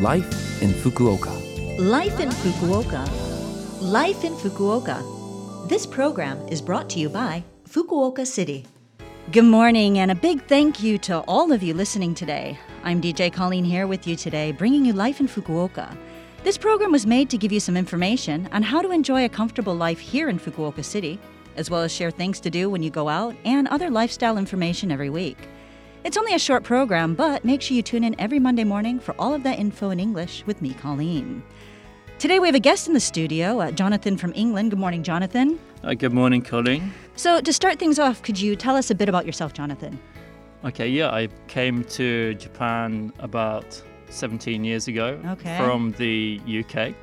Life in Fukuoka. Life in Fukuoka. Life in Fukuoka. This program is brought to you by Fukuoka City. Good morning, and a big thank you to all of you listening today. I'm DJ Colleen here with you today, bringing you Life in Fukuoka. This program was made to give you some information on how to enjoy a comfortable life here in Fukuoka City, as well as share things to do when you go out and other lifestyle information every week. It's only a short program, but make sure you tune in every Monday morning for all of that info in English with me, Colleen. Today we have a guest in the studio, uh, Jonathan from England. Good morning, Jonathan. Uh, good morning, Colleen. So, to start things off, could you tell us a bit about yourself, Jonathan? Okay, yeah, I came to Japan about 17 years ago Okay. from the UK.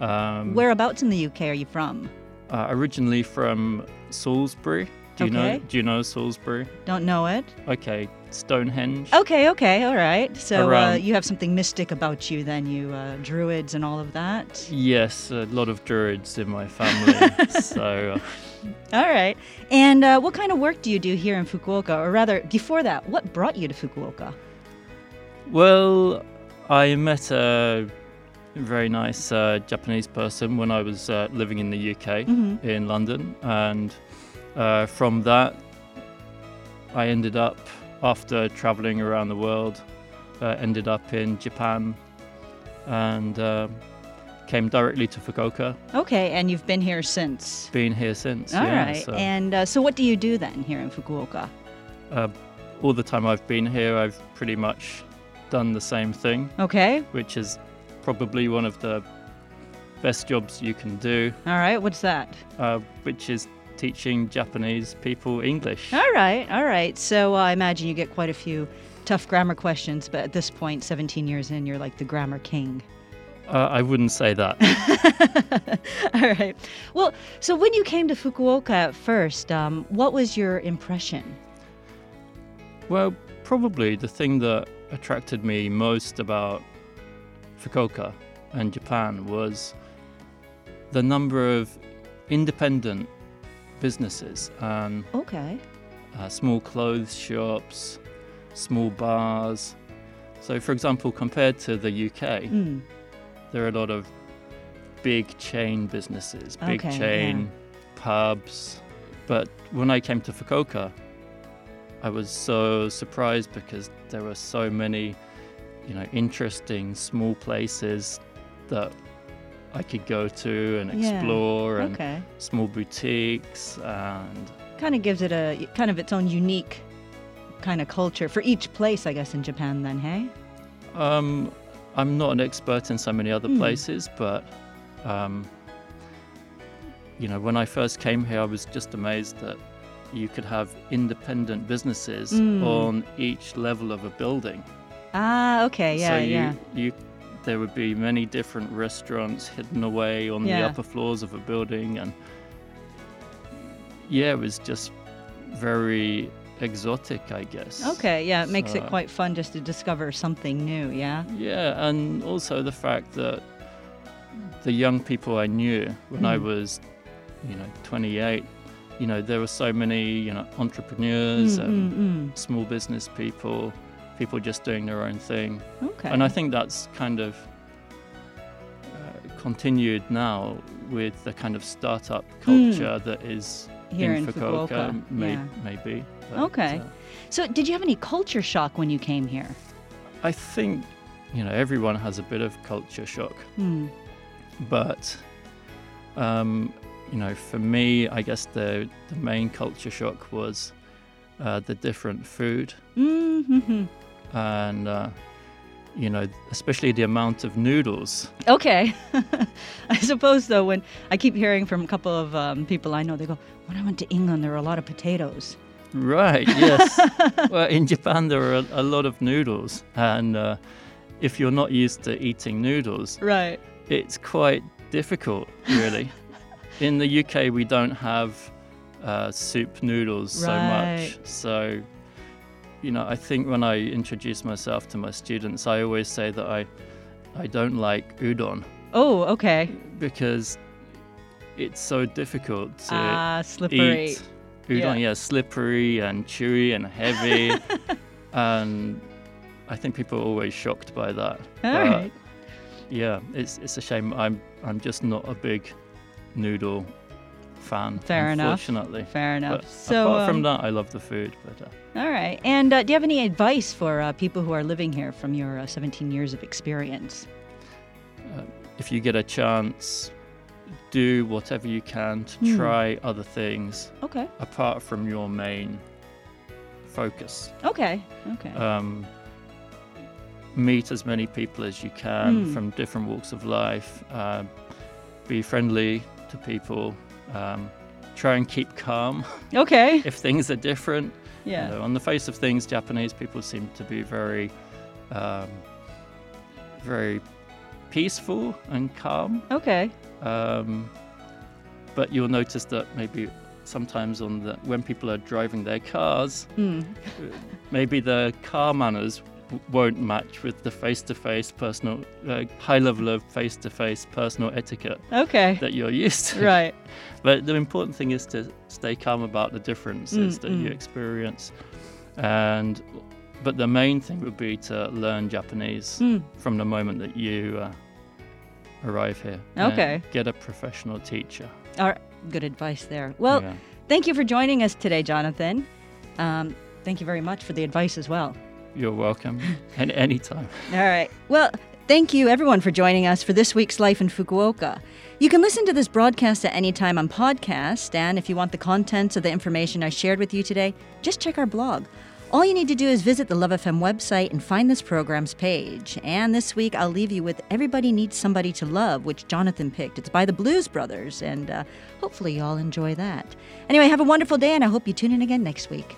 Um, Whereabouts in the UK are you from? uh, originally from Salisbury. Do you know? Do you know Salisbury? Don't know it. Okay, Stonehenge. Okay, okay, all right. So, uh, you have something mystic about you, then, you uh, druids and all of that. Yes, a lot of druids in my family. so, uh, All right. And uh, what kind of work do you do here in Fukuoka? Or rather, before that, what brought you to Fukuoka? well, I met a very nice uh, Japanese person when I was uh, living in the UK. Mhm. in London, and uh, from that, I ended up after traveling around the world, uh, ended up in Japan, and um came directly to Fukuoka. Okay, and you've been here since. Been here since. All yeah, right. so, And uh, so, what do you do then here in Fukuoka? uh, all the time I've been here, I've pretty much done the same thing, Okay. which is probably one of the best jobs you can do, All right. What's that? uh, which is teaching Japanese people English. All right. All right. So, uh, I imagine you get quite a few tough grammar questions, but at this point, 17 years in, you're like the grammar king. Uh, I wouldn't say that. All right. Well, so when you came to Fukuoka at first, um, what was your impression? Well, probably the thing that attracted me most about Fukuoka and Japan was the number of independent businesses and Okay. uh, small clothes shops, small bars. So, for example, compared to the UK, Mm. there are a lot of big chain businesses, big Okay, chain pubs. But when I came to Fukuoka, I was so surprised because there were so many, you know, interesting small places that I could go to and Yeah, explore, and Okay. small boutiques, and Kind of gives it a kind of its own unique kind of culture for each place, I guess, in Japan. Then, hey. um, I'm not an expert in so many other Hmm. places, but um, you know, when I first came here, I was just amazed that you could have independent businesses Mm. on each level of a building. Ah. Okay. Yeah. so you, yeah. you, there would be many different restaurants hidden away on Yeah. the upper floors of a building, and yeah, it was just very exotic, I guess. Okay. Yeah. It makes it quite fun just to discover something new. Yeah. Yeah, and also the fact that the young people I knew when I Mm. was, you know, 28, you know, there were so many, you know, entrepreneurs Mm, and mm, mm. small business people, people just doing their own thing. Okay. And I think that's kind of uh, continued now with the kind of startup culture that is Mm. Here in Fukuoka, Fukuoka, may, yeah. maybe. but, Okay. uh, So, did you have any culture shock when you came here? I think, you know, everyone has a bit of culture shock. Hmm. but um, you know, for me, I guess the the main culture shock was uh, the different food, Mm-hmm. And uh, you know, especially the amount of noodles. Okay. I suppose, though, when I keep hearing from a couple of um, people I know, they go, when I went to England, there were a lot of potatoes. Right. Yes. well, in Japan, there are a, a lot of noodles, and uh, if you're not used to eating noodles, Right. it's quite difficult, really. in the UK, we don't have uh, soup noodles so much. So, you know, I think when I introduce myself to my students, I always say that I, I don't like udon Oh, okay. because it's so difficult to Ah, slippery. eat udon. Yeah. Yeah. slippery and chewy and heavy, and I think people are always shocked by that. All But right. yeah, it's it's a shame. I'm I'm just not a big noodle fan. Fair enough. Fair enough. But so, apart from um, that, I love the food. But uh, all right. And uh, do you have any advice for uh, people who are living here from your uh, 17 years of experience? if you get a chance, do whatever you can to Hmm. try other things Okay. apart from your main focus. Okay. Okay. Um, meet as many people as you can Hmm. from different walks of life. Uh, be friendly to people. Um, try and keep calm okay. if things are different. You Yeah. know, on the face of things, Japanese people seem to be very, um, very peaceful and calm. Okay. Um, but you'll notice that maybe sometimes on the when people are driving their cars, Hmm. maybe the car manners won't match with the face-to-face personal, uh, high level of face-to-face personal etiquette Okay. that you're used to. Right. But the important thing is to stay calm about the differences Mm, that you mm. experience, and but the main thing would be to learn Japanese Hmm. from the moment that you uh, arrive here. Okay. Get a professional teacher. All right. Good advice there. Well, Yeah. thank you for joining us today, Jonathan. Um, thank you very much for the advice as well. You're welcome. and anytime. All right. Well, thank you everyone for joining us for this week's Life in Fukuoka. You can listen to this broadcast at any time on podcast, and if you want the contents of the information I shared with you today, just check our blog. All you need to do is visit the Love FM website and find this program's page. And this week, I'll leave you with Everybody Needs Somebody to Love, which Jonathan picked. It's by the Blues Brothers, and uh, hopefully, you all enjoy that. Anyway, have a wonderful day, and I hope you tune in again next week.